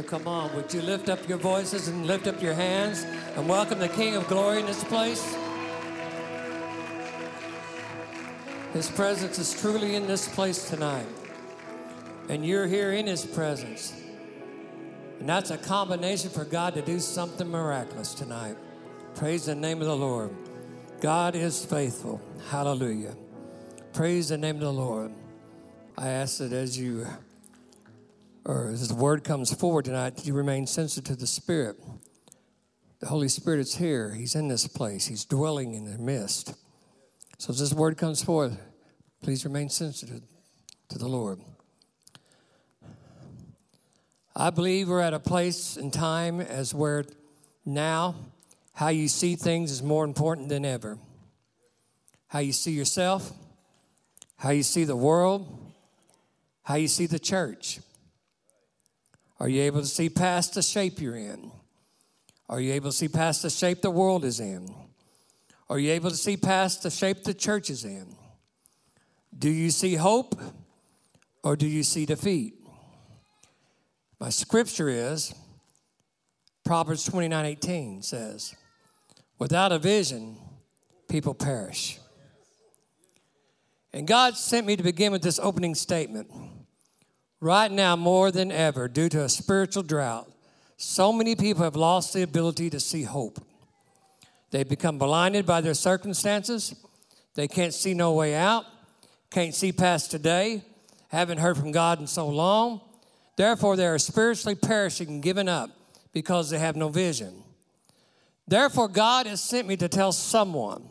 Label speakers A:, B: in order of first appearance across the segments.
A: Oh,
B: come on. Would you lift up your voices and lift up your hands and welcome the King of Glory in this place? His presence is truly in this place tonight. And you're here in His presence. And that's a combination for God to do something miraculous tonight. Praise the name of the Lord. God is faithful. Hallelujah. Praise the name of the Lord. I ask that as you or as the word comes forward tonight, you remain sensitive to the Spirit. The Holy Spirit is here. He's in this place. He's dwelling in the midst. So as this word comes forth, please remain sensitive to the Lord. I believe we're at a place in time as where now how you see things is more important than ever. How you see yourself, how you see the world, how you see the church. Are you able to see past the shape you're in? Are you able to see past the shape the world is in? Are you able to see past the shape the church is in? Do you see hope or do you see defeat? My scripture is Proverbs 29 18 says, Without a vision, people perish. And God sent me to begin with this opening statement. Right now, more than ever, due to a spiritual drought, so many people have lost the ability to see hope. They've become blinded by their circumstances. They can't see no way out, can't see past today, haven't heard from God in so long. Therefore, they are spiritually perishing and giving up because they have no vision. Therefore, God has sent me to tell someone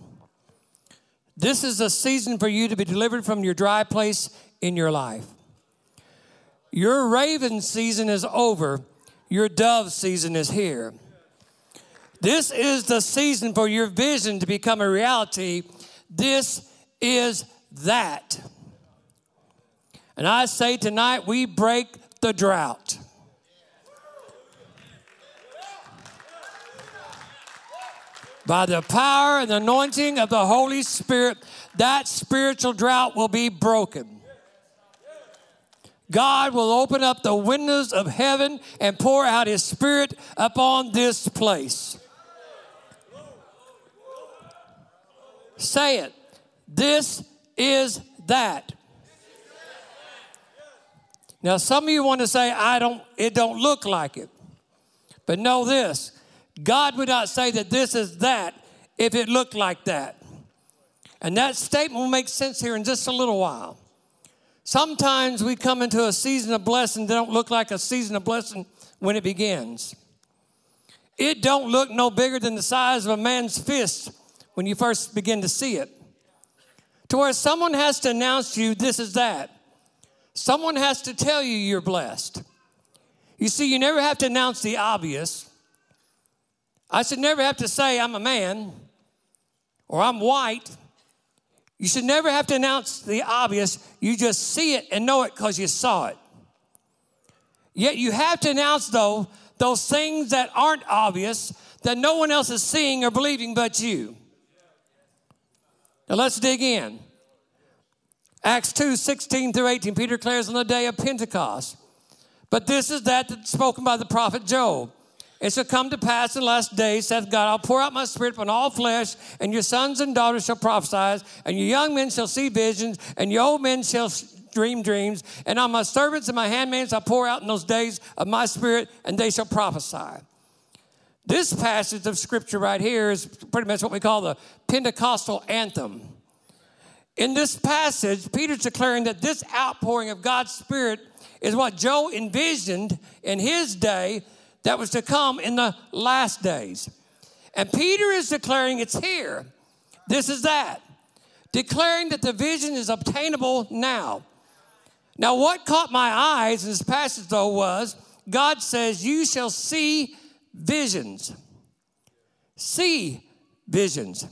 B: this is a season for you to be delivered from your dry place in your life. Your raven season is over, your dove season is here. This is the season for your vision to become a reality. This is that. And I say tonight, we break the drought. By the power and anointing of the Holy Spirit, that spiritual drought will be broken. God will open up the windows of heaven and pour out His Spirit upon this place. Say it. This is that. Now, some of you want to say, I don't, it don't look like it. But know this God would not say that this is that if it looked like that. And that statement will make sense here in just a little while. Sometimes we come into a season of blessing that don't look like a season of blessing when it begins. It don't look no bigger than the size of a man's fist when you first begin to see it. To where someone has to announce to you this is that. Someone has to tell you you're blessed. You see, you never have to announce the obvious. I should never have to say I'm a man or I'm white. You should never have to announce the obvious. You just see it and know it because you saw it. Yet you have to announce, though, those things that aren't obvious that no one else is seeing or believing but you. Now let's dig in. Acts 2 16 through 18, Peter declares on the day of Pentecost. But this is that that's spoken by the prophet Joel. It shall come to pass in the last days, saith God, I'll pour out my spirit upon all flesh, and your sons and daughters shall prophesy, and your young men shall see visions, and your old men shall dream dreams. And on my servants and my handmaids I'll pour out in those days of my spirit, and they shall prophesy. This passage of scripture right here is pretty much what we call the Pentecostal anthem. In this passage, Peter's declaring that this outpouring of God's Spirit is what Joel envisioned in his day that was to come in the last days. And Peter is declaring it's here. This is that. Declaring that the vision is obtainable now. Now, what caught my eyes in this passage, though, was God says, You shall see visions. See visions.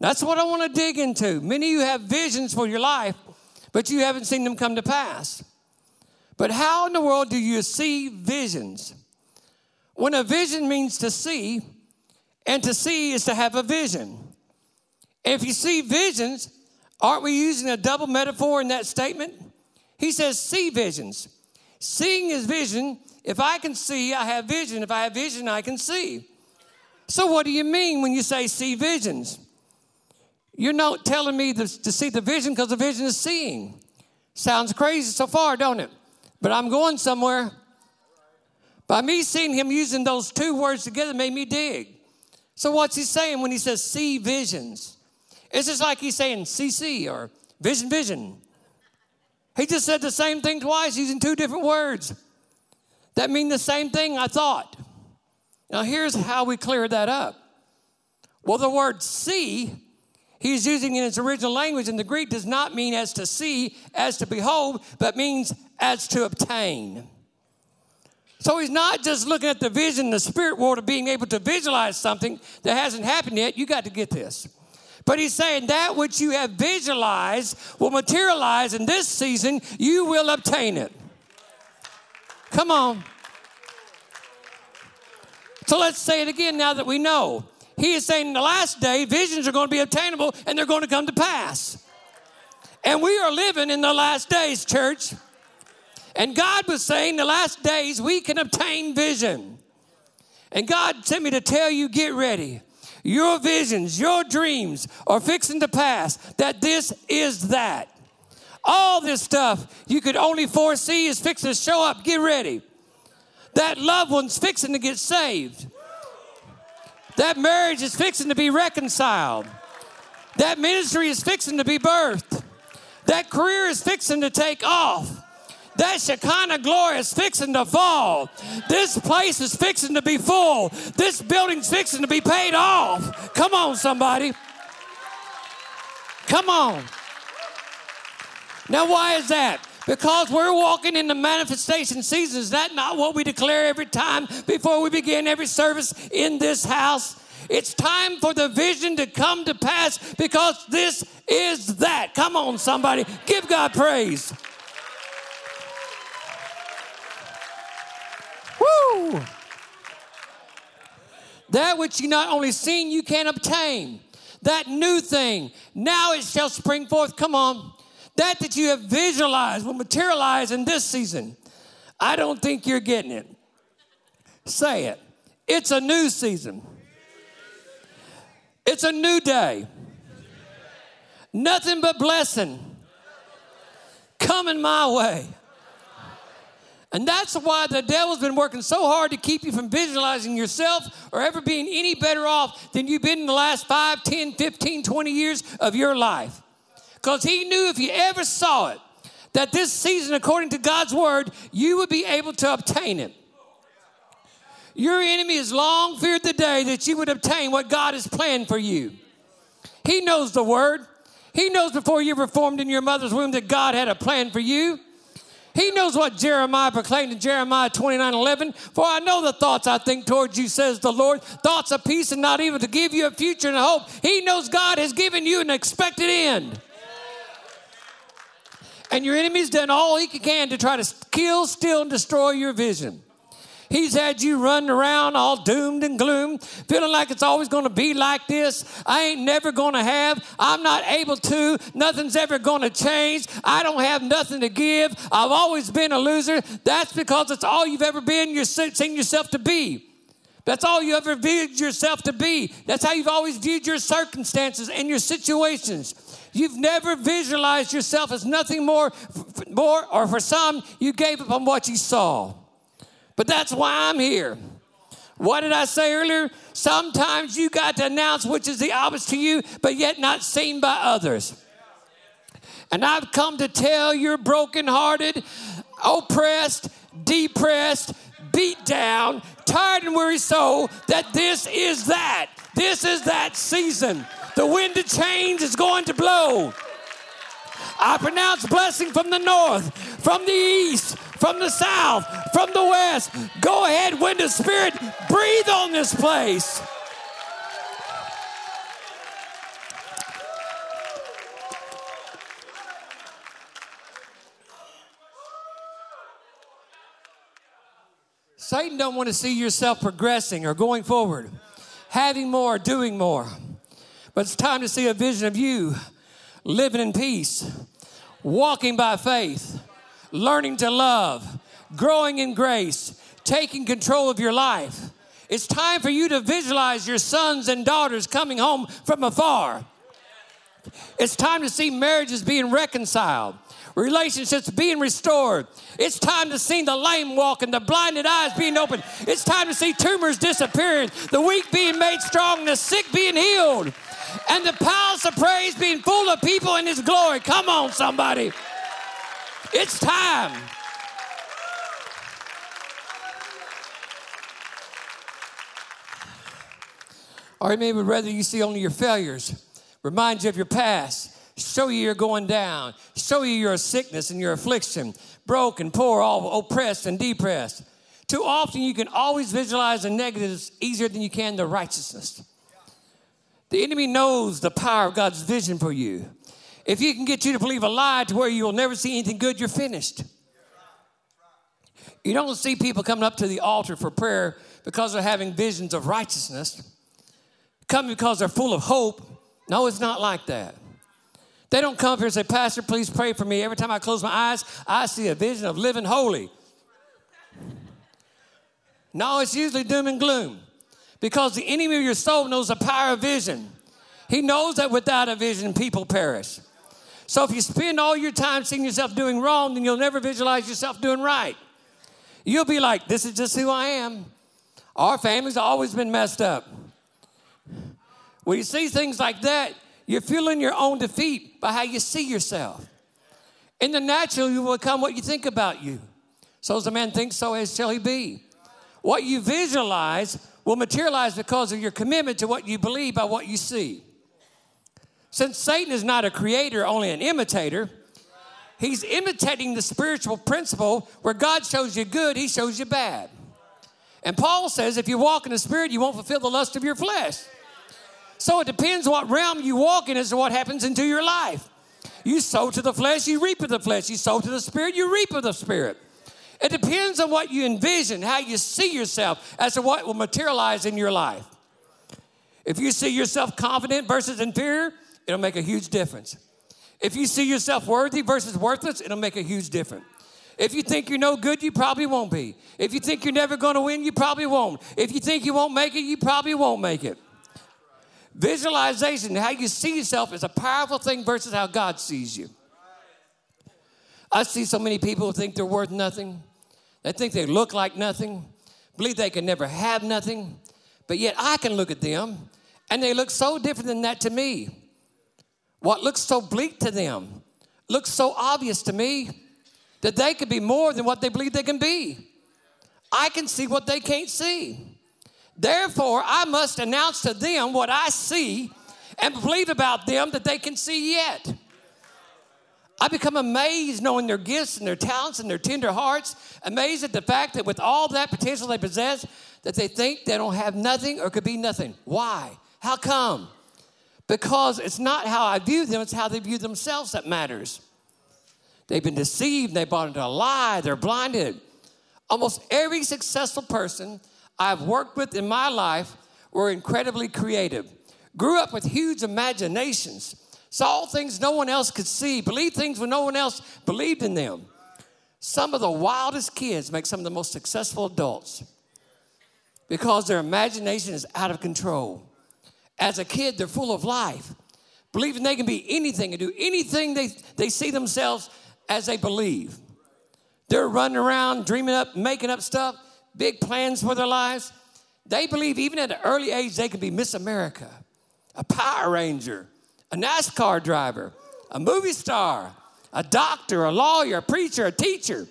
B: That's what I want to dig into. Many of you have visions for your life, but you haven't seen them come to pass. But how in the world do you see visions? When a vision means to see, and to see is to have a vision. if you see visions, aren't we using a double metaphor in that statement? He says, see visions. Seeing is vision. If I can see, I have vision. If I have vision, I can see. So, what do you mean when you say see visions? You're not telling me to, see the vision because the vision is seeing. Sounds crazy so far, don't it? But I'm going somewhere. By me seeing him using those two words together made me dig. So what's he saying when he says see visions? It's just like he's saying CC or vision, vision. He just said the same thing twice using two different words that mean the same thing, I thought. Now, here's how we clear that up. Well, the word see, he's using in its original language in the Greek, does not mean as to see, as to behold, but means as to obtain. So he's not just looking at the vision, the spirit world of being able to visualize something that hasn't happened yet. You got to get this. But he's saying that which you have visualized will materialize in this season, you will obtain it. Come on. So let's say it again now that we know. He is saying in the last day, visions are going to be obtainable and they're going to come to pass. And we are living in the last days, church. And God was saying, the last days we can obtain vision. And God sent me to tell you, get ready. Your visions, your dreams are fixing to pass, that this is that. All this stuff you could only foresee is fixing to show up. Get ready. That loved one's fixing to get saved. That marriage is fixing to be reconciled. That ministry is fixing to be birthed. That career is fixing to take off. That Shekinah glory is fixing to fall. This place is fixing to be full. This building's fixing to be paid off. Come on, somebody. Come on. Now, why is that? Because we're walking in the manifestation season. Is that not what we declare every time before we begin every service in this house? It's time for the vision to come to pass because this is that. Come on, somebody. Give God praise. Woo! That which you not only seen, you can obtain. That new thing, now it shall spring forth. Come on. That that you have visualized will materialize in this season. I don't think you're getting it. Say it. It's a new season. It's a new day. Nothing but blessing coming my way. And that's why the devil's been working so hard to keep you from visualizing yourself or ever being any better off than you've been in the last 5, 10, 15, 20 years of your life. Because he knew if you ever saw it, that this season, according to God's word, you would be able to obtain it. Your enemy has long feared the day that you would obtain what God has planned for you. He knows the word. He knows before you were formed in your mother's womb that God had a plan for you. He knows what Jeremiah proclaimed in Jeremiah 29 11. For I know the thoughts I think towards you, says the Lord. Thoughts of peace and not evil to give you a future and a hope. He knows God has given you an expected end. And your enemy's done all he can to try to kill, steal, and destroy your vision. He's had you running around all doomed and gloom, feeling like it's always going to be like this. I ain't never going to have. I'm not able to. Nothing's ever going to change. I don't have nothing to give. I've always been a loser. That's because it's all you've ever been, you're seen yourself to be. That's all you ever viewed yourself to be. That's how you've always viewed your circumstances and your situations. You've never visualized yourself as nothing more, more, or for some, you gave up on what you saw. But that's why I'm here. What did I say earlier? Sometimes you got to announce which is the obvious to you, but yet not seen by others. And I've come to tell your brokenhearted, oppressed, depressed, beat down, tired and weary soul that this is that. This is that season. The wind of change is going to blow. I pronounce blessing from the north, from the east, from the south, from the west. Go ahead, wind of spirit, breathe on this place. Satan don't want to see yourself progressing or going forward, having more, doing more. But it's time to see a vision of you living in peace, walking by faith, learning to love, growing in grace, taking control of your life. It's time for you to visualize your sons and daughters coming home from afar. It's time to see marriages being reconciled, relationships being restored. It's time to see the lame walking, the blinded eyes being opened. It's time to see tumors disappearing, the weak being made strong, the sick being healed and the palace of praise being full of people in His glory. Come on, somebody. It's time. Or maybe rather you see only your failures, remind you of your past, show you you're going down, show you your sickness and your affliction, broken, poor, all oppressed and depressed. Too often you can always visualize the negatives easier than you can the righteousness. The enemy knows the power of God's vision for you. If he can get you to believe a lie to where you'll never see anything good, you're finished. You don't see people coming up to the altar for prayer because they're having visions of righteousness, come because they're full of hope. No, it's not like that. They don't come here and say, Pastor, please pray for me. Every time I close my eyes, I see a vision of living holy. No, it's usually doom and gloom because the enemy of your soul knows the power of vision. He knows that without a vision, people perish. So if you spend all your time seeing yourself doing wrong, then you'll never visualize yourself doing right. You'll be like, this is just who I am. Our family's always been messed up. When you see things like that, you're feeling your own defeat by how you see yourself. In the natural, you will become what you think about you. So as a man thinks, so as shall he be. What you visualize will materialize because of your commitment to what you believe by what you see. Since Satan is not a creator, only an imitator, he's imitating the spiritual principle where God shows you good, he shows you bad. And Paul says if you walk in the spirit, you won't fulfill the lust of your flesh. So it depends what realm you walk in as to what happens into your life. You sow to the flesh, you reap of the flesh. You sow to the spirit, you reap of the spirit. It depends on what you envision, how you see yourself, as to what will materialize in your life. If you see yourself confident versus inferior, it'll make a huge difference. If you see yourself worthy versus worthless, it'll make a huge difference. If you think you're no good, you probably won't be. If you think you're never going to win, you probably won't. If you think you won't make it, you probably won't make it. Visualization, how you see yourself, is a powerful thing versus how God sees you. I see so many people who think they're worth nothing. They think they look like nothing, believe they can never have nothing, but yet I can look at them and they look so different than that to me. What looks so bleak to them looks so obvious to me that they could be more than what they believe they can be. I can see what they can't see. Therefore, I must announce to them what I see and believe about them that they can see yet. I become amazed knowing their gifts and their talents and their tender hearts, amazed at the fact that with all that potential they possess, that they think they don't have nothing or could be nothing. Why? How come? Because it's not how I view them, it's how they view themselves that matters. They've been deceived, they bought into a lie, they're blinded. Almost every successful person I've worked with in my life were incredibly creative, grew up with huge imaginations, saw things no one else could see, believed things when no one else believed in them. Some of the wildest kids make some of the most successful adults because their imagination is out of control. As a kid, they're full of life, believing they can be anything and do anything they, they see themselves as they believe. They're running around, dreaming up, making up stuff, big plans for their lives. They believe even at an early age they can be Miss America, a Power Ranger, a NASCAR driver, a movie star, a doctor, a lawyer, a preacher, a teacher.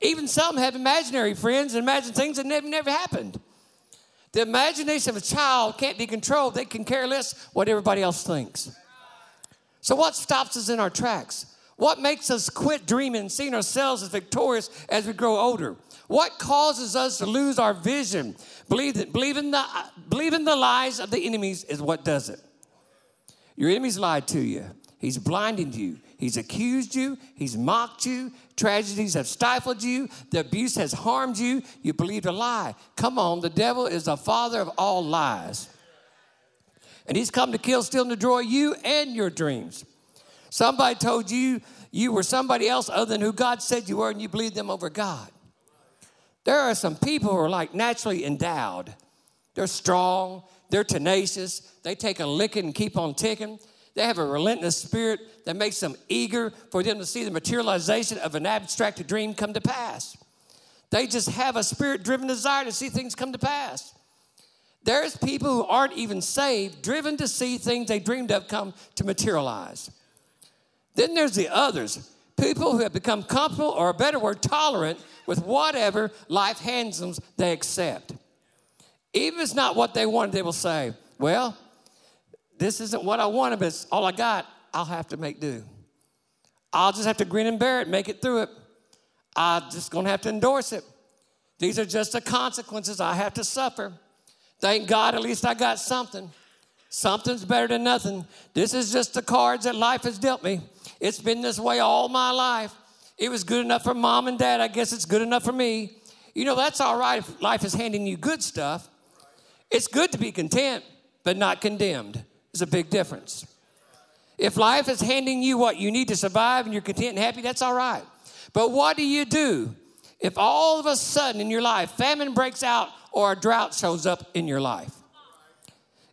B: Even some have imaginary friends and imagine things that never, never happened. The imagination of a child can't be controlled. They can care less what everybody else thinks. So, what stops us in our tracks? What makes us quit dreaming, seeing ourselves as victorious as we grow older? What causes us to lose our vision? Believe that believing the, believing the lies of the enemies is what does it. Your enemy's lied to you. He's blinded you. He's accused you. He's mocked you. Tragedies have stifled you. The abuse has harmed you. You believed a lie. Come on, the devil is the father of all lies. And he's come to kill, steal, and destroy you and your dreams. Somebody told you you were somebody else other than who God said you were, and you believed them over God. There are some people who are like naturally endowed. They're strong, they're tenacious, they take a licking and keep on ticking. They have a relentless spirit that makes them eager for them to see the materialization of an abstracted dream come to pass. They just have a spirit driven desire to see things come to pass. There's people who aren't even saved, driven to see things they dreamed of come to materialize. Then there's the others, people who have become comfortable, or a better word, tolerant with whatever life hands them, they accept. Even if it's not what they wanted, they will say, Well, this isn't what I wanted, but it's all I got. I'll have to make do. I'll just have to grin and bear it, make it through it. I'm just gonna have to endorse it. These are just the consequences I have to suffer. Thank God, at least I got something. Something's better than nothing. This is just the cards that life has dealt me. It's been this way all my life. It was good enough for mom and dad. I guess it's good enough for me. You know, that's all right if life is handing you good stuff. It's good to be content, but not condemned. There's a big difference. If life is handing you what you need to survive and you're content and happy, that's all right. But what do you do if all of a sudden in your life famine breaks out or a drought shows up in your life?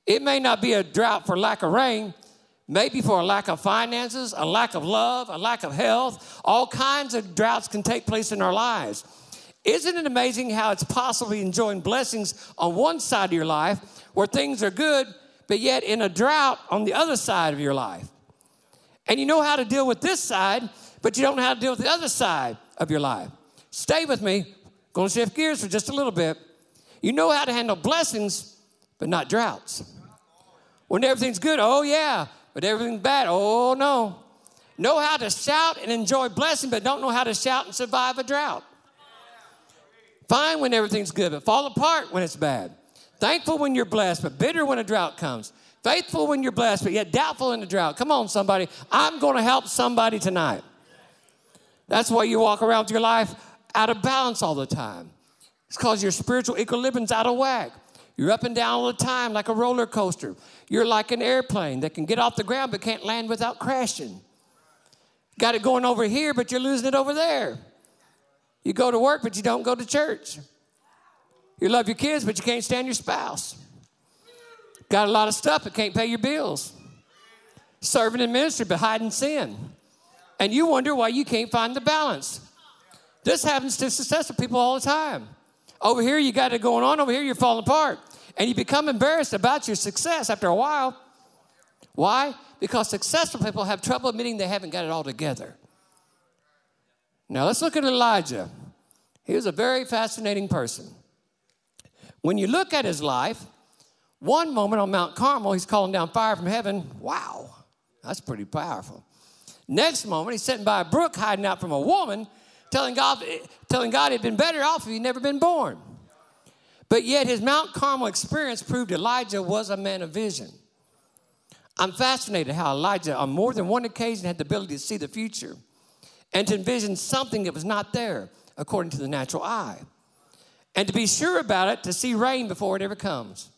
B: It may not be a drought for lack of rain, maybe for a lack of finances, a lack of love, a lack of health. All kinds of droughts can take place in our lives. Isn't it amazing how it's possible enjoying blessings on one side of your life where things are good, but yet in a drought on the other side of your life. And you know how to deal with this side, but you don't know how to deal with the other side of your life. Stay with me. Going to shift gears for just a little bit. You know how to handle blessings, but not droughts. When everything's good, oh yeah, but everything's bad, oh no. Know how to shout and enjoy blessing, but don't know how to shout and survive a drought. Fine when everything's good, but fall apart when it's bad. Thankful when you're blessed, but bitter when a drought comes. Faithful when you're blessed, but yet doubtful in the drought. Come on, somebody. I'm going to help somebody tonight. That's why you walk around with your life out of balance all the time. It's because your spiritual equilibrium's out of whack. You're up and down all the time like a roller coaster. You're like an airplane that can get off the ground but can't land without crashing. Got it going over here, but you're losing it over there. You go to work, but you don't go to church. You love your kids, but you can't stand your spouse. Got a lot of stuff, but can't pay your bills. Serving in ministry, but hiding sin. And you wonder why you can't find the balance. This happens to successful people all the time. Over here, you got it going on. Over here, you're falling apart. And you become embarrassed about your success after a while. Why? Because successful people have trouble admitting they haven't got it all together. Now, let's look at Elijah. He was a very fascinating person. When you look at his life, one moment on Mount Carmel, he's calling down fire from heaven. Wow, that's pretty powerful. Next moment, he's sitting by a brook hiding out from a woman, telling God, telling God he'd been better off if he'd never been born. But yet, his Mount Carmel experience proved Elijah was a man of vision. I'm fascinated how Elijah, on more than one occasion, had the ability to see the future and to envision something that was not there according to the natural eye. And to be sure about it, to see rain before it ever comes.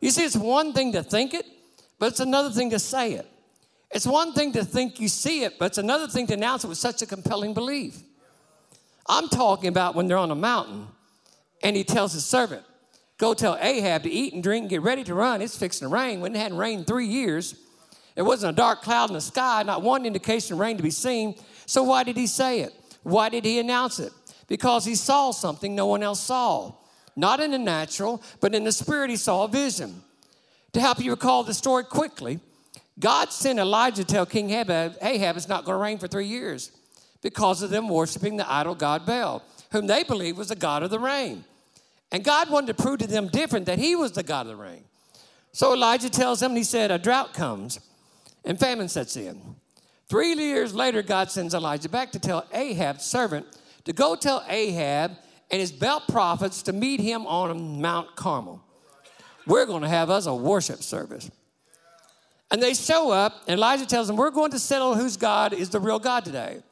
B: You see, it's one thing to think it, but it's another thing to say it. It's one thing to think you see it, but it's another thing to announce it with such a compelling belief. I'm talking about when they're on a mountain and he tells his servant, Go tell Ahab to eat and drink and get ready to run. It's fixing to rain. When it hadn't rained three years, there wasn't a dark cloud in the sky, not one indication of rain to be seen. So why did he say it? Why did he announce it? Because he saw something no one else saw. Not in the natural, but in the spirit, he saw a vision. To help you recall the story quickly, God sent Elijah to tell King Ahab, Ahab it's not going to rain for three years because of them worshiping the idol god Baal, whom they believed was the god of the rain. And God wanted to prove to them different that he was the God of the rain. So Elijah tells them, he said, a drought comes and famine sets in. Three years later, God sends Elijah back to tell Ahab's servant to go tell Ahab and his Baal prophets to meet him on Mount Carmel. We're going to have us a worship service. And they show up, and Elijah tells them, We're going to settle whose God is the real God today.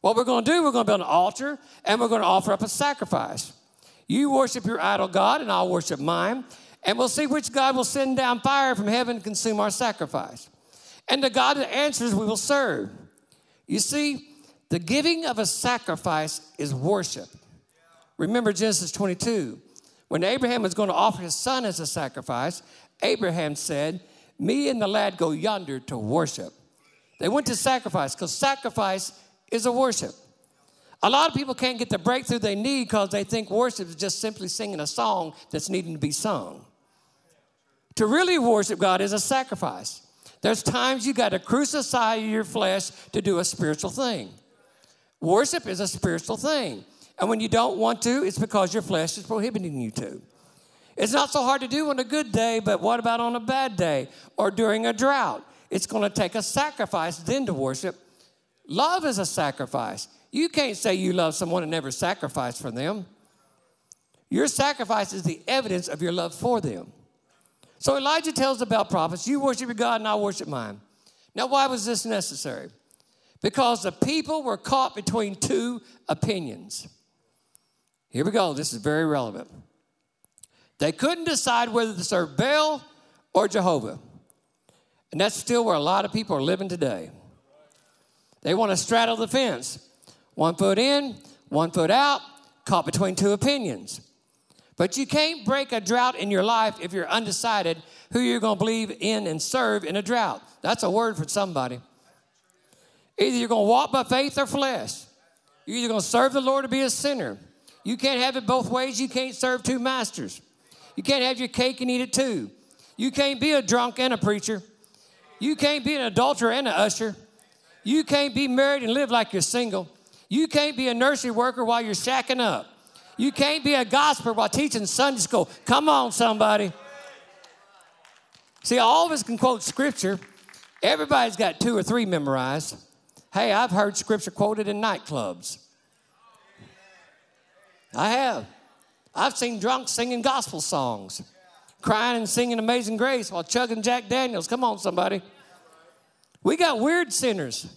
B: What we're going to do, we're going to build an altar and we're going to offer up a sacrifice. You worship your idol God, and I'll worship mine. And we'll see which God will send down fire from heaven to consume our sacrifice. And the God that answers, we will serve. You see, the giving of a sacrifice is worship. Remember Genesis 22. When Abraham was going to offer his son as a sacrifice, Abraham said, Me and the lad go yonder to worship. They went to sacrifice because sacrifice is a worship. A lot of people can't get the breakthrough they need because they think worship is just simply singing a song that's needing to be sung. To really worship God is a sacrifice. There's times you got to crucify your flesh to do a spiritual thing. Worship is a spiritual thing. And when you don't want to, it's because your flesh is prohibiting you to. It's not so hard to do on a good day, but what about on a bad day or during a drought? It's going to take a sacrifice then to worship. Love is a sacrifice. You can't say you love someone and never sacrifice for them. Your sacrifice is the evidence of your love for them. So Elijah tells the Baal prophets, You worship your God and I worship mine. Now, why was this necessary? Because the people were caught between two opinions. Here we go. This is very relevant. They couldn't decide whether to serve Baal or Jehovah. And that's still where a lot of people are living today. They want to straddle the fence. One foot in, one foot out, caught between two opinions. But you can't break a drought in your life if you're undecided who you're going to believe in and serve in a drought. That's a word for somebody. Either you're going to walk by faith or flesh. You're either going to serve the Lord or be a sinner. You can't have it both ways. You can't serve two masters. You can't have your cake and eat it too. You can't be a drunk and a preacher. You can't be an adulterer and an usher. You can't be married and live like you're single. You can't be a nursery worker while you're shacking up. You can't be a gospel while teaching Sunday school. Come on, somebody. See, all of us can quote scripture. Everybody's got two or three memorized. Hey, I've heard scripture quoted in nightclubs. I have. I've seen drunks singing gospel songs, crying and singing Amazing Grace while chugging Jack Daniels. Come on, somebody. We got weird sinners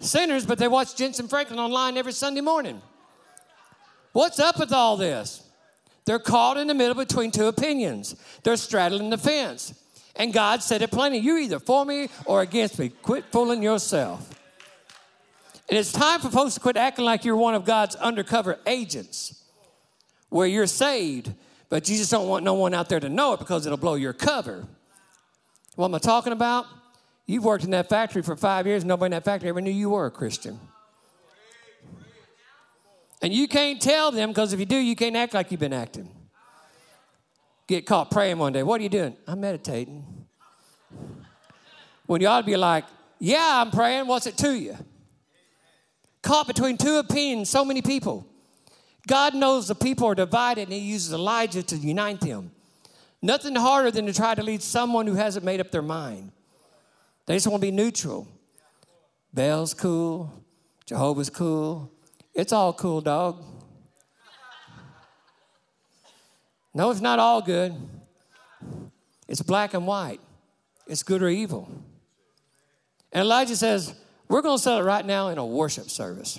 B: sinners, but they watch Jentezen Franklin online every Sunday morning. What's up with all this? They're caught in the middle between two opinions. They're straddling the fence. And God said it plainly you're either for me or against me. Quit fooling yourself. And it's time for folks to quit acting like you're one of God's undercover agents, where you're saved, but you just don't want no one out there to know it because it'll blow your cover. What am I talking about? You've worked in that factory for five years, nobody in that factory ever knew you were a Christian. And you can't tell them because if you do, you can't act like you've been acting. Get caught praying one day. What are you doing? I'm meditating. When you ought to be like, yeah, I'm praying. What's it to you? Caught between two opinions, so many people. God knows the people are divided and He uses Elijah to unite them. Nothing harder than to try to lead someone who hasn't made up their mind. They just want to be neutral. Baal's cool, Jehovah's cool. It's all cool, dog. No, it's not all good. It's black and white. It's good or evil. And Elijah says, We're going to settle right now in a worship service.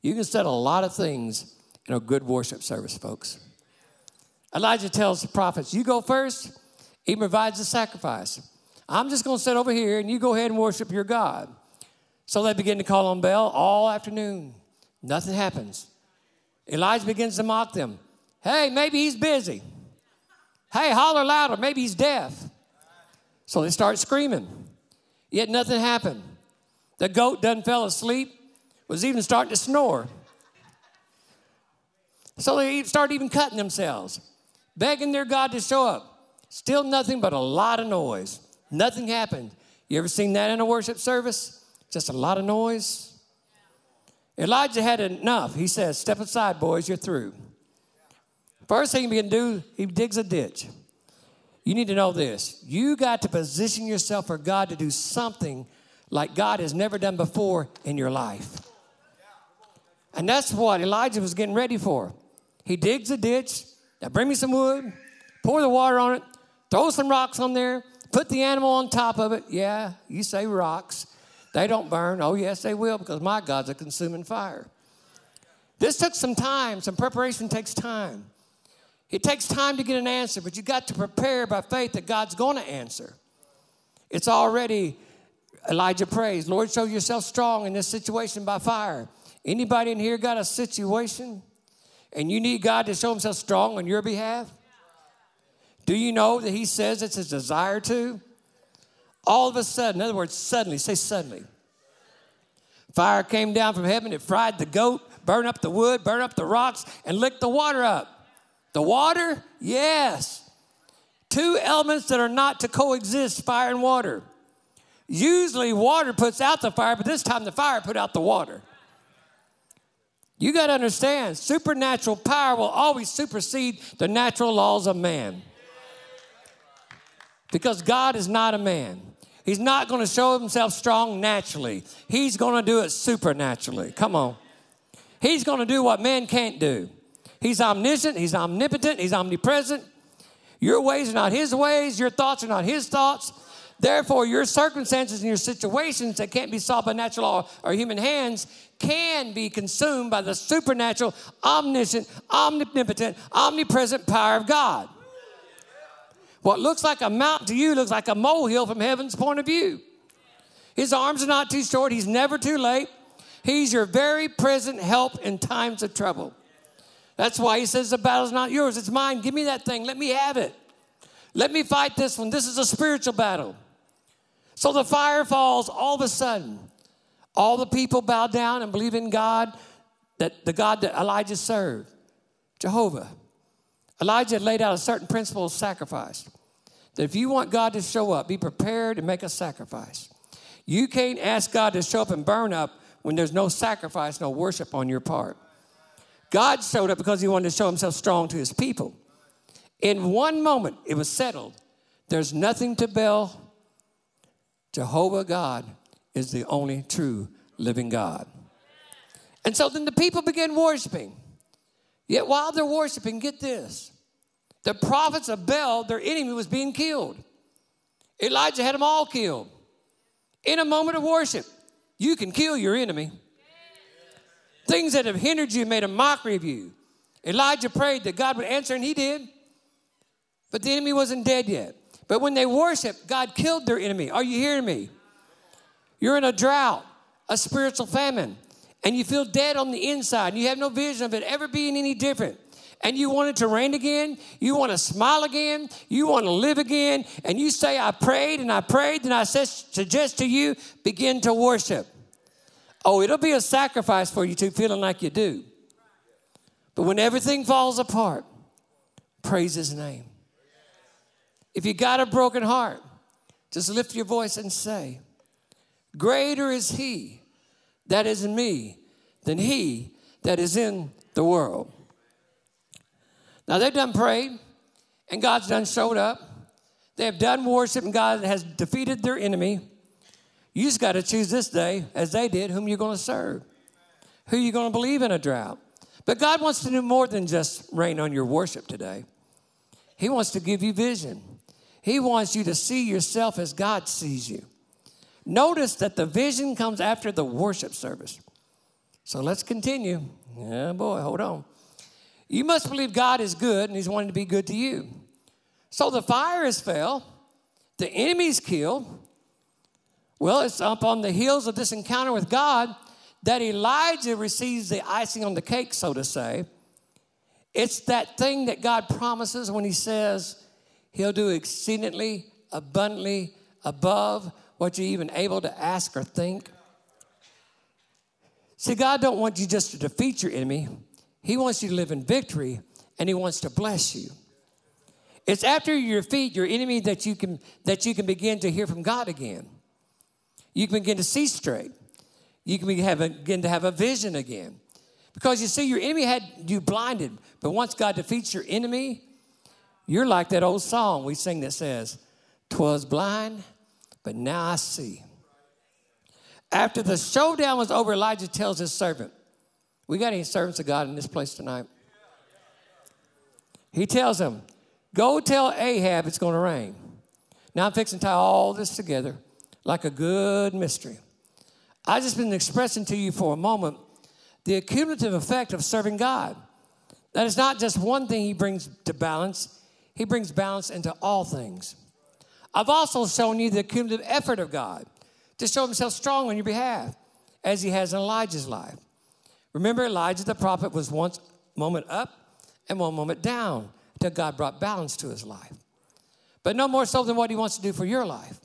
B: You can settle a lot of things in a good worship service, folks. Elijah tells the prophets, You go first, he provides the sacrifice. I'm just going to sit over here and you go ahead and worship your God. So they begin to call on Baal all afternoon. Nothing happens. Elijah begins to mock them. Hey, maybe he's busy. Hey, holler louder. Maybe he's deaf. So they start screaming. Yet nothing happened. The goat doesn't fell asleep, was even starting to snore. So they start even cutting themselves, begging their God to show up. Still nothing but a lot of noise. Nothing happened. You ever seen that in a worship service? Just a lot of noise. Elijah had enough. He says, Step aside, boys, you're through. First thing he can do, he digs a ditch. You need to know this. You got to position yourself for God to do something like God has never done before in your life. And that's what Elijah was getting ready for. He digs a ditch. Now bring me some wood, pour the water on it, throw some rocks on there, put the animal on top of it. Yeah, you say rocks. They don't burn. Oh, yes, they will because my God's a consuming fire. This took some time. Some preparation takes time. It takes time to get an answer, but you got to prepare by faith that God's going to answer. It's already, Elijah prays, Lord, show yourself strong in this situation by fire. Anybody in here got a situation and you need God to show himself strong on your behalf? Do you know that he says it's his desire to? All of a sudden, in other words, suddenly, say suddenly. Fire came down from heaven, it fried the goat, burned up the wood, burned up the rocks, and licked the water up. The water? Yes. Two elements that are not to coexist fire and water. Usually, water puts out the fire, but this time the fire put out the water. You got to understand, supernatural power will always supersede the natural laws of man. Because God is not a man. He's not going to show himself strong naturally. He's going to do it supernaturally. Come on. He's going to do what man can't do. He's omniscient, he's omnipotent, he's omnipresent. Your ways are not his ways, your thoughts are not his thoughts. Therefore, your circumstances and your situations that can't be solved by natural law or human hands can be consumed by the supernatural, omniscient, omnipotent, omnipresent power of God. What looks like a mountain to you looks like a molehill from heaven's point of view. His arms are not too short, he's never too late. He's your very present help in times of trouble. That's why he says the battle's not yours, it's mine. Give me that thing, let me have it. Let me fight this one. This is a spiritual battle. So the fire falls all of a sudden. All the people bow down and believe in God, that the God that Elijah served, Jehovah. Elijah laid out a certain principle of sacrifice. That if you want God to show up, be prepared to make a sacrifice. You can't ask God to show up and burn up when there's no sacrifice, no worship on your part. God showed up because he wanted to show himself strong to his people. In one moment, it was settled. There's nothing to Baal. Jehovah God is the only true living God. And so then the people began worshiping. Yet while they're worshiping, get this the prophets of Baal, their enemy, was being killed. Elijah had them all killed. In a moment of worship, you can kill your enemy. Things that have hindered you, made a mockery of you. Elijah prayed that God would answer, and he did. But the enemy wasn't dead yet. But when they worshiped, God killed their enemy. Are you hearing me? You're in a drought, a spiritual famine, and you feel dead on the inside, and you have no vision of it ever being any different. And you want it to rain again, you want to smile again, you want to live again, and you say, I prayed and I prayed, and I suggest to you, begin to worship. Oh, it'll be a sacrifice for you to feeling like you do. But when everything falls apart, praise his name. If you got a broken heart, just lift your voice and say, Greater is he that is in me than he that is in the world. Now they've done prayed, and God's done showed up. They have done worship, and God has defeated their enemy. You just got to choose this day, as they did, whom you're going to serve, who you're going to believe in a drought. But God wants to do more than just rain on your worship today. He wants to give you vision. He wants you to see yourself as God sees you. Notice that the vision comes after the worship service. So let's continue. Yeah, boy, hold on. You must believe God is good and He's wanting to be good to you. So the fire is fell, the enemy's killed. Well, it's up on the heels of this encounter with God that Elijah receives the icing on the cake, so to say. It's that thing that God promises when He says He'll do exceedingly, abundantly, above what you're even able to ask or think. See, God don't want you just to defeat your enemy. He wants you to live in victory and he wants to bless you. It's after you defeat your enemy that you can that you can begin to hear from God again. You can begin to see straight. You can begin to have a vision again. Because you see, your enemy had you blinded, but once God defeats your enemy, you're like that old song we sing that says, "Twas blind, but now I see." After the showdown was over, Elijah tells his servant, We got any servants of God in this place tonight? He tells him, Go tell Ahab it's going to rain. Now I'm fixing to tie all this together like a good mystery. I've just been expressing to you for a moment the accumulative effect of serving God. That is not just one thing He brings to balance, He brings balance into all things. I've also shown you the cumulative effort of God to show himself strong on your behalf, as he has in Elijah's life. Remember, Elijah the prophet was once moment up and one moment down until God brought balance to his life. But no more so than what he wants to do for your life.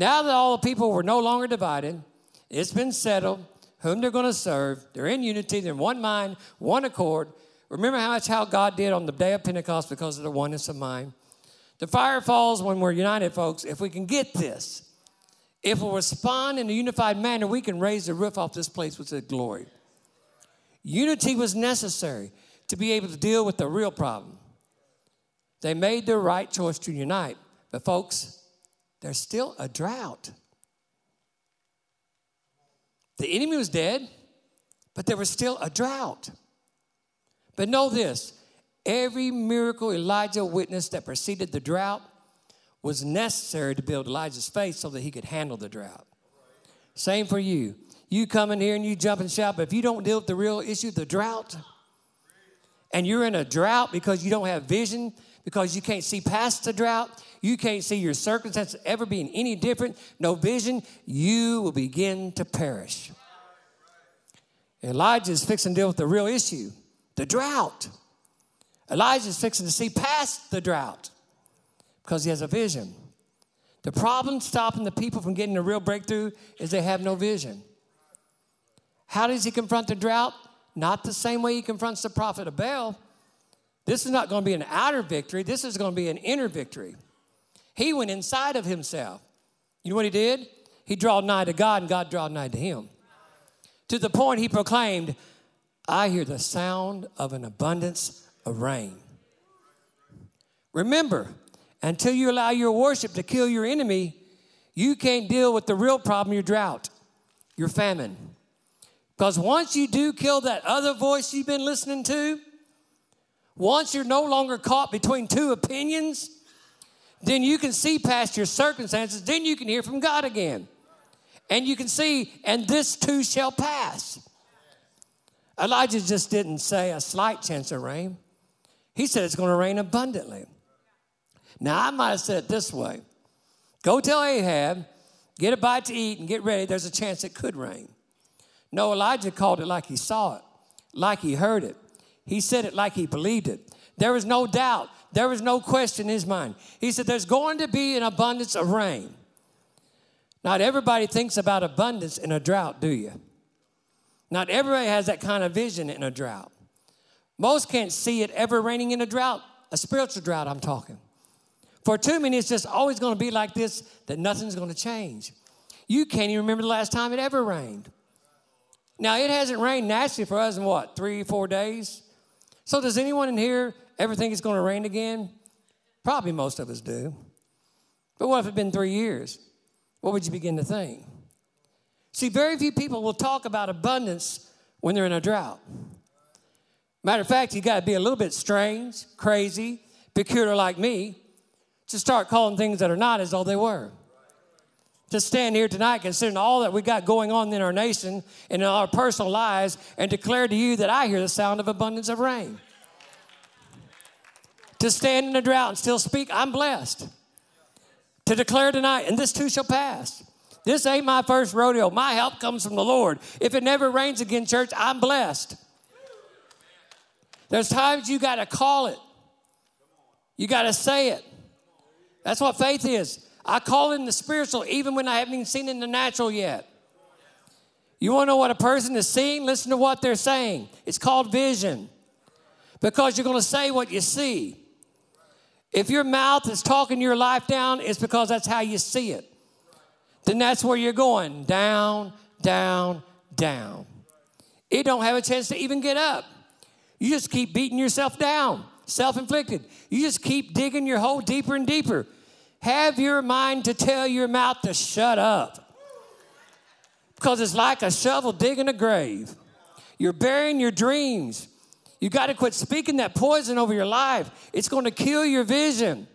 B: Now that all the people were no longer divided, it's been settled whom they're going to serve. They're in unity, they're in one mind, one accord. Remember how much how God did on the day of Pentecost because of the oneness of mind. The fire falls when we're united, folks. If we can get this, if we respond in a unified manner, we can raise the roof off this place with the glory. Unity was necessary to be able to deal with the real problem. They made the right choice to unite. But, folks, there's still a drought. The enemy was dead, but there was still a drought. But know this every miracle Elijah witnessed that preceded the drought was necessary to build Elijah's faith so that he could handle the drought. Same for you. You come in here and you jump and shout, but if you don't deal with the real issue, the drought, and you're in a drought because you don't have vision, because you can't see past the drought, you can't see your circumstances ever being any different, no vision, you will begin to perish. Elijah is fixing to deal with the real issue, the drought. Elijah is fixing to see past the drought because he has a vision. The problem stopping the people from getting a real breakthrough is they have no vision. How does he confront the drought? Not the same way he confronts the prophet of Baal. This is not going to be an outer victory, this is going to be an inner victory. He went inside of himself. You know what he did? He drawed nigh to God, and God drawed nigh to him. To the point he proclaimed, I hear the sound of an abundance of rain. Remember, until you allow your worship to kill your enemy, you can't deal with the real problem your drought, your famine. Because once you do kill that other voice you've been listening to, once you're no longer caught between two opinions, then you can see past your circumstances, then you can hear from God again. And you can see, and this too shall pass. Elijah just didn't say a slight chance of rain, he said it's going to rain abundantly. Now, I might have said it this way Go tell Ahab, get a bite to eat and get ready. There's a chance it could rain. No, Elijah called it like he saw it, like he heard it. He said it like he believed it. There was no doubt, there was no question in his mind. He said, There's going to be an abundance of rain. Not everybody thinks about abundance in a drought, do you? Not everybody has that kind of vision in a drought. Most can't see it ever raining in a drought, a spiritual drought, I'm talking. For too many, it's just always going to be like this that nothing's going to change. You can't even remember the last time it ever rained. Now, it hasn't rained naturally for us in what, three, four days? So, does anyone in here ever think it's going to rain again? Probably most of us do. But what if it's been three years? What would you begin to think? See, very few people will talk about abundance when they're in a drought. Matter of fact, you got to be a little bit strange, crazy, peculiar like me to start calling things that are not as though they were. To stand here tonight, considering all that we got going on in our nation and in our personal lives, and declare to you that I hear the sound of abundance of rain. To stand in a drought and still speak, I'm blessed. To declare tonight, and this too shall pass. This ain't my first rodeo. My help comes from the Lord. If it never rains again, church, I'm blessed. There's times you got to call it, you got to say it. That's what faith is. I call in the spiritual even when I haven't even seen in the natural yet. You want to know what a person is seeing? Listen to what they're saying. It's called vision because you're going to say what you see. If your mouth is talking your life down, it's because that's how you see it. Then that's where you're going down, down, down. It don't have a chance to even get up. You just keep beating yourself down, self inflicted. You just keep digging your hole deeper and deeper. Have your mind to tell your mouth to shut up. Because it's like a shovel digging a grave. You're burying your dreams. You got to quit speaking that poison over your life. It's going to kill your vision.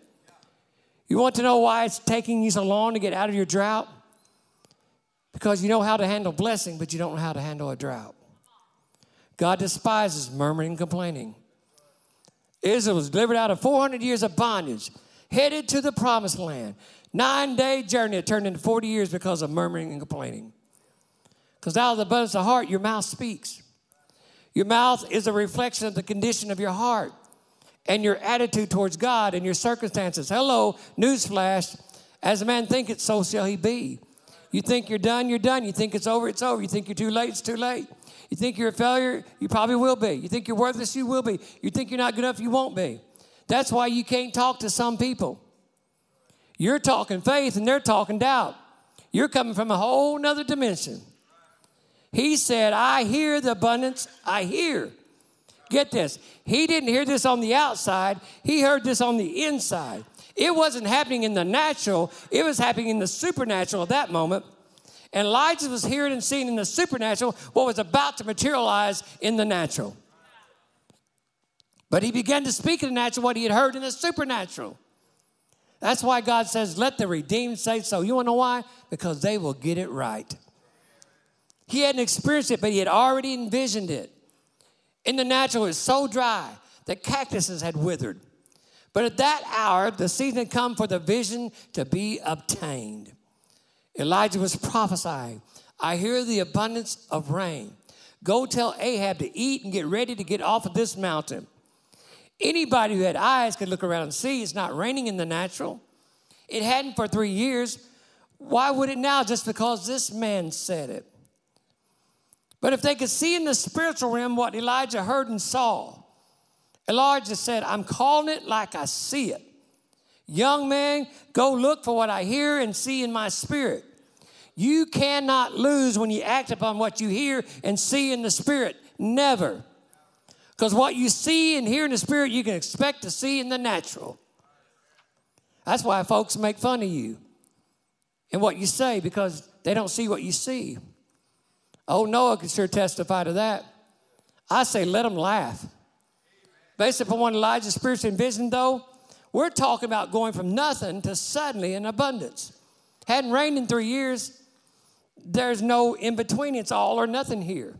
B: You want to know why it's taking you so long to get out of your drought? Because you know how to handle blessing, but you don't know how to handle a drought. God despises murmuring and complaining. Israel was delivered out of 400 years of bondage, headed to the promised land. Nine day journey, it turned into 40 years because of murmuring and complaining. Because out of the abundance of the heart, your mouth speaks. Your mouth is a reflection of the condition of your heart and your attitude towards God and your circumstances. Hello, newsflash. As a man thinketh, so shall he be. You think you're done, you're done. You think it's over, it's over. You think you're too late, it's too late. You think you're a failure, you probably will be. You think you're worthless, you will be. You think you're not good enough, you won't be. That's why you can't talk to some people. You're talking faith and they're talking doubt. You're coming from a whole nother dimension. He said, I hear the abundance, I hear. Get this. He didn't hear this on the outside, he heard this on the inside. It wasn't happening in the natural, it was happening in the supernatural at that moment. And Elijah was hearing and seeing in the supernatural what was about to materialize in the natural. But he began to speak in the natural what he had heard in the supernatural. That's why God says, Let the redeemed say so. You want to know why? Because they will get it right. He hadn't experienced it, but he had already envisioned it. In the natural, it was so dry that cactuses had withered. But at that hour, the season had come for the vision to be obtained. Elijah was prophesying, I hear the abundance of rain. Go tell Ahab to eat and get ready to get off of this mountain. Anybody who had eyes could look around and see it's not raining in the natural. It hadn't for three years. Why would it now? Just because this man said it. But if they could see in the spiritual realm what Elijah heard and saw, Elijah said, I'm calling it like I see it. Young man, go look for what I hear and see in my spirit. You cannot lose when you act upon what you hear and see in the spirit. Never. Because what you see and hear in the spirit, you can expect to see in the natural. That's why folks make fun of you and what you say because they don't see what you see. Oh, Noah can sure testify to that. I say, let them laugh. Based upon what Elijah's spiritual vision, though, we're talking about going from nothing to suddenly in abundance. Hadn't rained in three years. There's no in between. It's all or nothing here.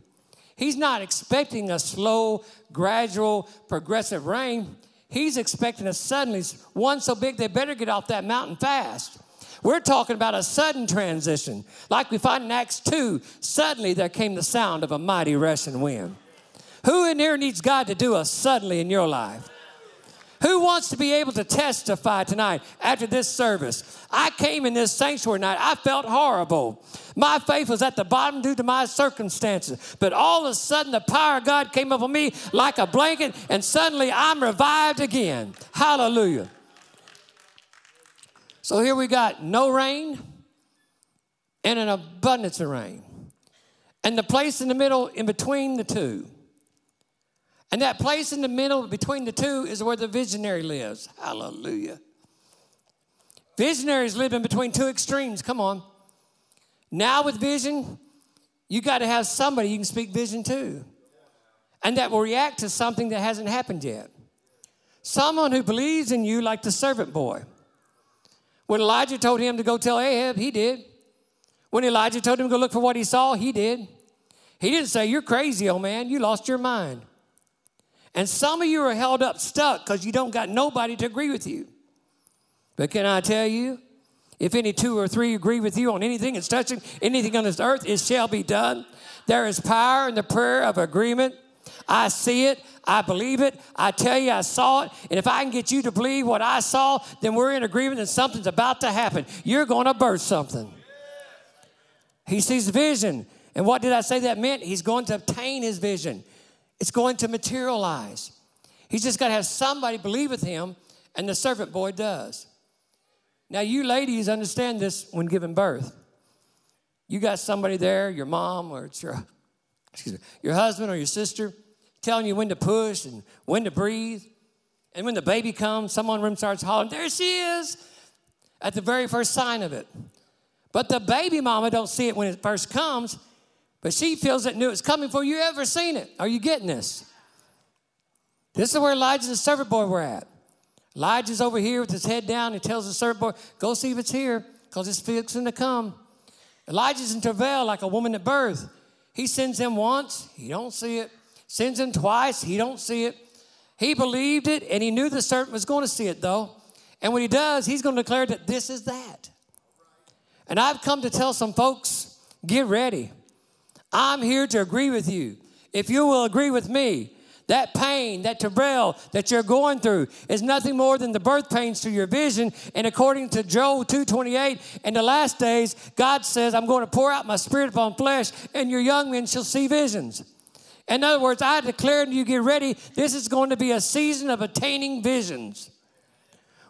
B: He's not expecting a slow, gradual, progressive rain. He's expecting a suddenly one so big they better get off that mountain fast. We're talking about a sudden transition. Like we find in Acts 2, suddenly there came the sound of a mighty rushing wind. Who in here needs God to do a suddenly in your life? Who wants to be able to testify tonight after this service? I came in this sanctuary night. I felt horrible. My faith was at the bottom due to my circumstances. But all of a sudden, the power of God came on me like a blanket, and suddenly I'm revived again. Hallelujah. So here we got no rain and an abundance of rain. And the place in the middle, in between the two. And that place in the middle between the two is where the visionary lives. Hallelujah. Visionaries live in between two extremes. Come on. Now, with vision, you got to have somebody you can speak vision to, and that will react to something that hasn't happened yet. Someone who believes in you, like the servant boy. When Elijah told him to go tell Ahab, he did. When Elijah told him to go look for what he saw, he did. He didn't say, You're crazy, old man. You lost your mind. And some of you are held up stuck because you don't got nobody to agree with you. But can I tell you, if any two or three agree with you on anything that's touching anything on this earth, it shall be done. There is power in the prayer of agreement. I see it. I believe it. I tell you, I saw it. And if I can get you to believe what I saw, then we're in agreement and something's about to happen. You're going to birth something. He sees vision. And what did I say that meant? He's going to obtain his vision, it's going to materialize. He's just got to have somebody believe with him, and the servant boy does. Now, you ladies understand this when giving birth. You got somebody there, your mom, or it's your, excuse me, your husband or your sister, telling you when to push and when to breathe. And when the baby comes, someone in the room starts hollering, there she is, at the very first sign of it. But the baby mama don't see it when it first comes, but she feels it knew it's coming before you ever seen it. Are you getting this? This is where Elijah and the servant boy were at. Elijah's over here with his head down. He tells the servant boy, go see if it's here, because it's fixing to come. Elijah's in travail like a woman at birth. He sends him once, he don't see it. Sends him twice, he don't see it. He believed it, and he knew the servant was going to see it, though. And when he does, he's going to declare that this is that. And I've come to tell some folks, get ready. I'm here to agree with you. If you will agree with me, that pain, that travail that you're going through is nothing more than the birth pains to your vision. And according to Joel 2:28, in the last days, God says, I'm going to pour out my spirit upon flesh, and your young men shall see visions. In other words, I declare to you, get ready. This is going to be a season of attaining visions.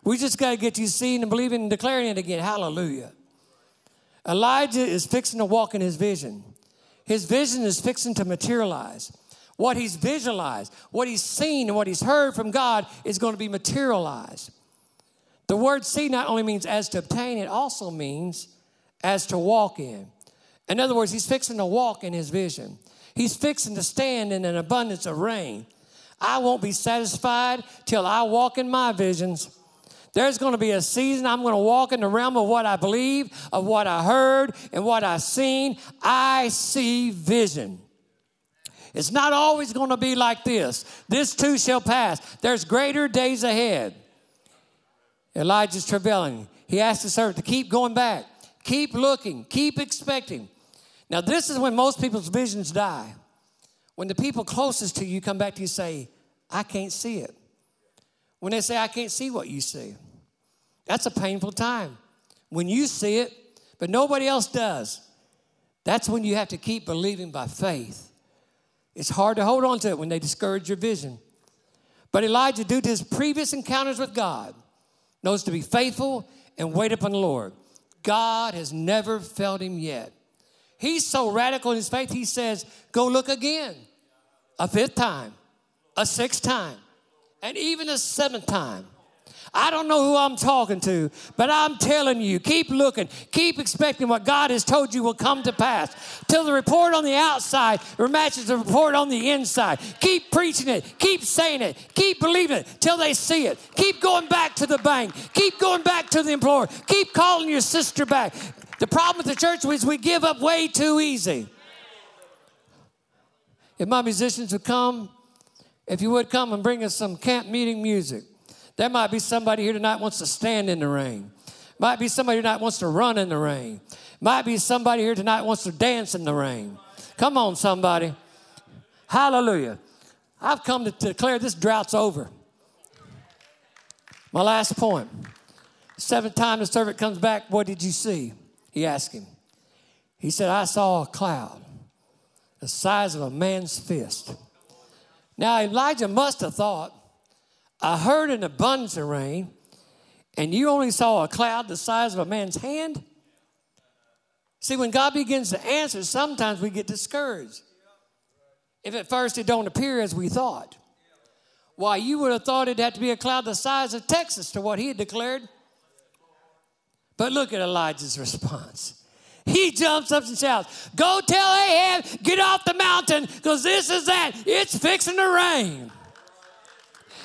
B: We just got to get you seeing and believing and declaring it again. Hallelujah. Elijah is fixing to walk in his vision. His vision is fixing to materialize. What he's visualized, what he's seen, and what he's heard from God is going to be materialized. The word see not only means as to obtain, it also means as to walk in. In other words, he's fixing to walk in his vision. He's fixing to stand in an abundance of rain. I won't be satisfied till I walk in my visions. There's going to be a season I'm going to walk in the realm of what I believe, of what I heard, and what I've seen. I see vision. It's not always going to be like this. This too shall pass. There's greater days ahead. Elijah's travailing. He asked the servant to keep going back, keep looking, keep expecting. Now, this is when most people's visions die. When the people closest to you come back to you say, I can't see it. When they say, I can't see what you see, that's a painful time. When you see it, but nobody else does, that's when you have to keep believing by faith. It's hard to hold on to it when they discourage your vision. But Elijah, due to his previous encounters with God, knows to be faithful and wait upon the Lord. God has never failed him yet. He's so radical in his faith, he says, Go look again. A fifth time, a sixth time, and even a seventh time. I don't know who I'm talking to, but I'm telling you, keep looking, keep expecting what God has told you will come to pass. Till the report on the outside matches the report on the inside. Keep preaching it, keep saying it, keep believing it till they see it. Keep going back to the bank, keep going back to the employer, keep calling your sister back. The problem with the church is we give up way too easy. If my musicians would come, if you would come and bring us some camp meeting music. There might be somebody here tonight wants to stand in the rain. Might be somebody tonight wants to run in the rain. Might be somebody here tonight wants to dance in the rain. Come on, somebody. Hallelujah. I've come to declare this drought's over. My last point. Seventh time the servant comes back, what did you see? He asked him. He said, I saw a cloud the size of a man's fist. Now, Elijah must have thought, I heard an abundance of rain, and you only saw a cloud the size of a man's hand? See, when God begins to answer, sometimes we get discouraged. If at first it don't appear as we thought. Why, you would have thought it had to be a cloud the size of Texas to what he had declared. But look at Elijah's response. He jumps up and shouts, Go tell Ahab, get off the mountain, because this is that. It's fixing to rain.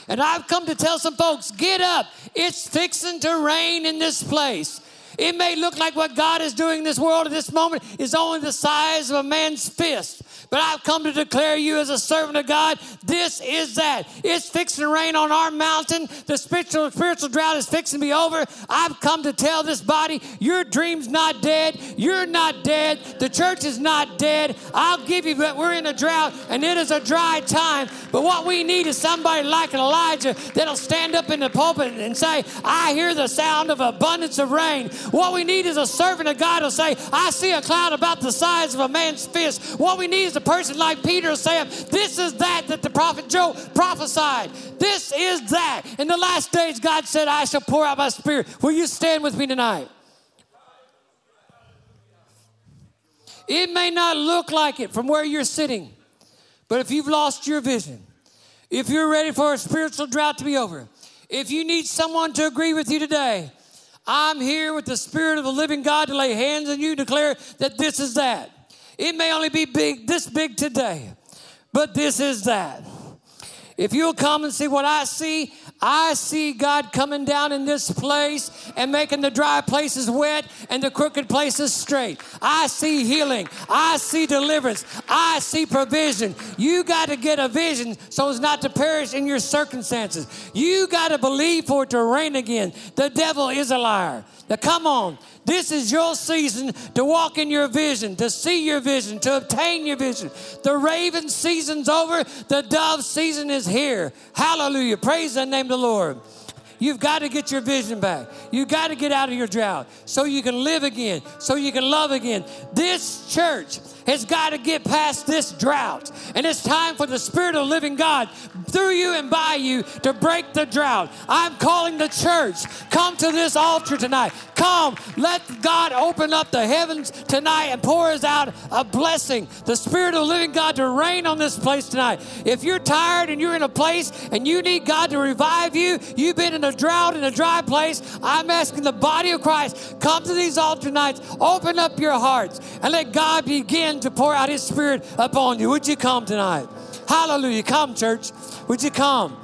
B: And I've come to tell some folks, get up. It's fixing to rain in this place. It may look like what God is doing in this world at this moment is only the size of a man's fist. But I've come to declare you as a servant of God, this is that. It's fixing to rain on our mountain. The spiritual, spiritual drought is fixing to be over. I've come to tell this body, your dream's not dead. You're not dead. The church is not dead. I'll give you that we're in a drought and it is a dry time. But what we need is somebody like an Elijah that'll stand up in the pulpit and say, I hear the sound of abundance of rain. What we need is a servant of God who'll say, I see a cloud about the size of a man's fist. What we need is a person like Peter saying, This is that that the prophet Joel prophesied. This is that. In the last days, God said, I shall pour out my spirit. Will you stand with me tonight? It may not look like it from where you're sitting, but if you've lost your vision, if you're ready for a spiritual drought to be over, if you need someone to agree with you today, I'm here with the Spirit of the living God to lay hands on you, declare that this is that. It may only be big, this big today, but this is that. If you'll come and see what I see, I see God coming down in this place and making the dry places wet and the crooked places straight. I see healing. I see deliverance. I see provision. You got to get a vision so as not to perish in your circumstances. You got to believe for it to rain again. The devil is a liar. Now, come on. This is your season to walk in your vision, to see your vision, to obtain your vision. The raven season's over, the dove season is here. Hallelujah. Praise the name of the Lord. You've got to get your vision back. You've got to get out of your drought so you can live again, so you can love again. This church has got to get past this drought. And it's time for the Spirit of the living God through you and by you to break the drought. I'm calling the church. Come to this altar tonight. Come, let God open up the heavens tonight and pour us out a blessing. The Spirit of the living God to reign on this place tonight. If you're tired and you're in a place and you need God to revive you, you've been in a drought in a dry place, I'm asking the body of Christ, come to these altar nights, open up your hearts, and let God begin to pour out His Spirit upon you. Would you come tonight? Hallelujah. Come, church. Would you come?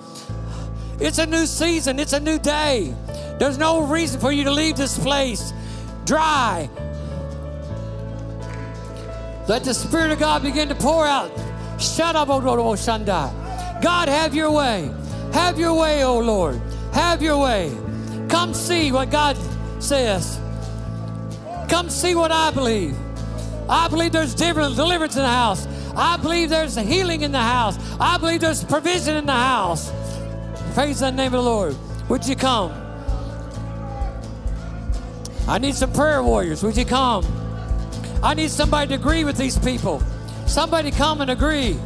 B: It's a new season, it's a new day. There's no reason for you to leave this place dry. Let the Spirit of God begin to pour out. Shut up, oh, oh, oh, Shanda. God, have your way. Have your way, O Lord. Have your way. Come see what God says. Come see what I believe. I believe there's deliverance in the house. I believe there's healing in the house. I believe there's provision in the house. Praise the name of the Lord. Would you come? I need some prayer warriors. Would you come? I need somebody to agree with these people. Somebody come and agree.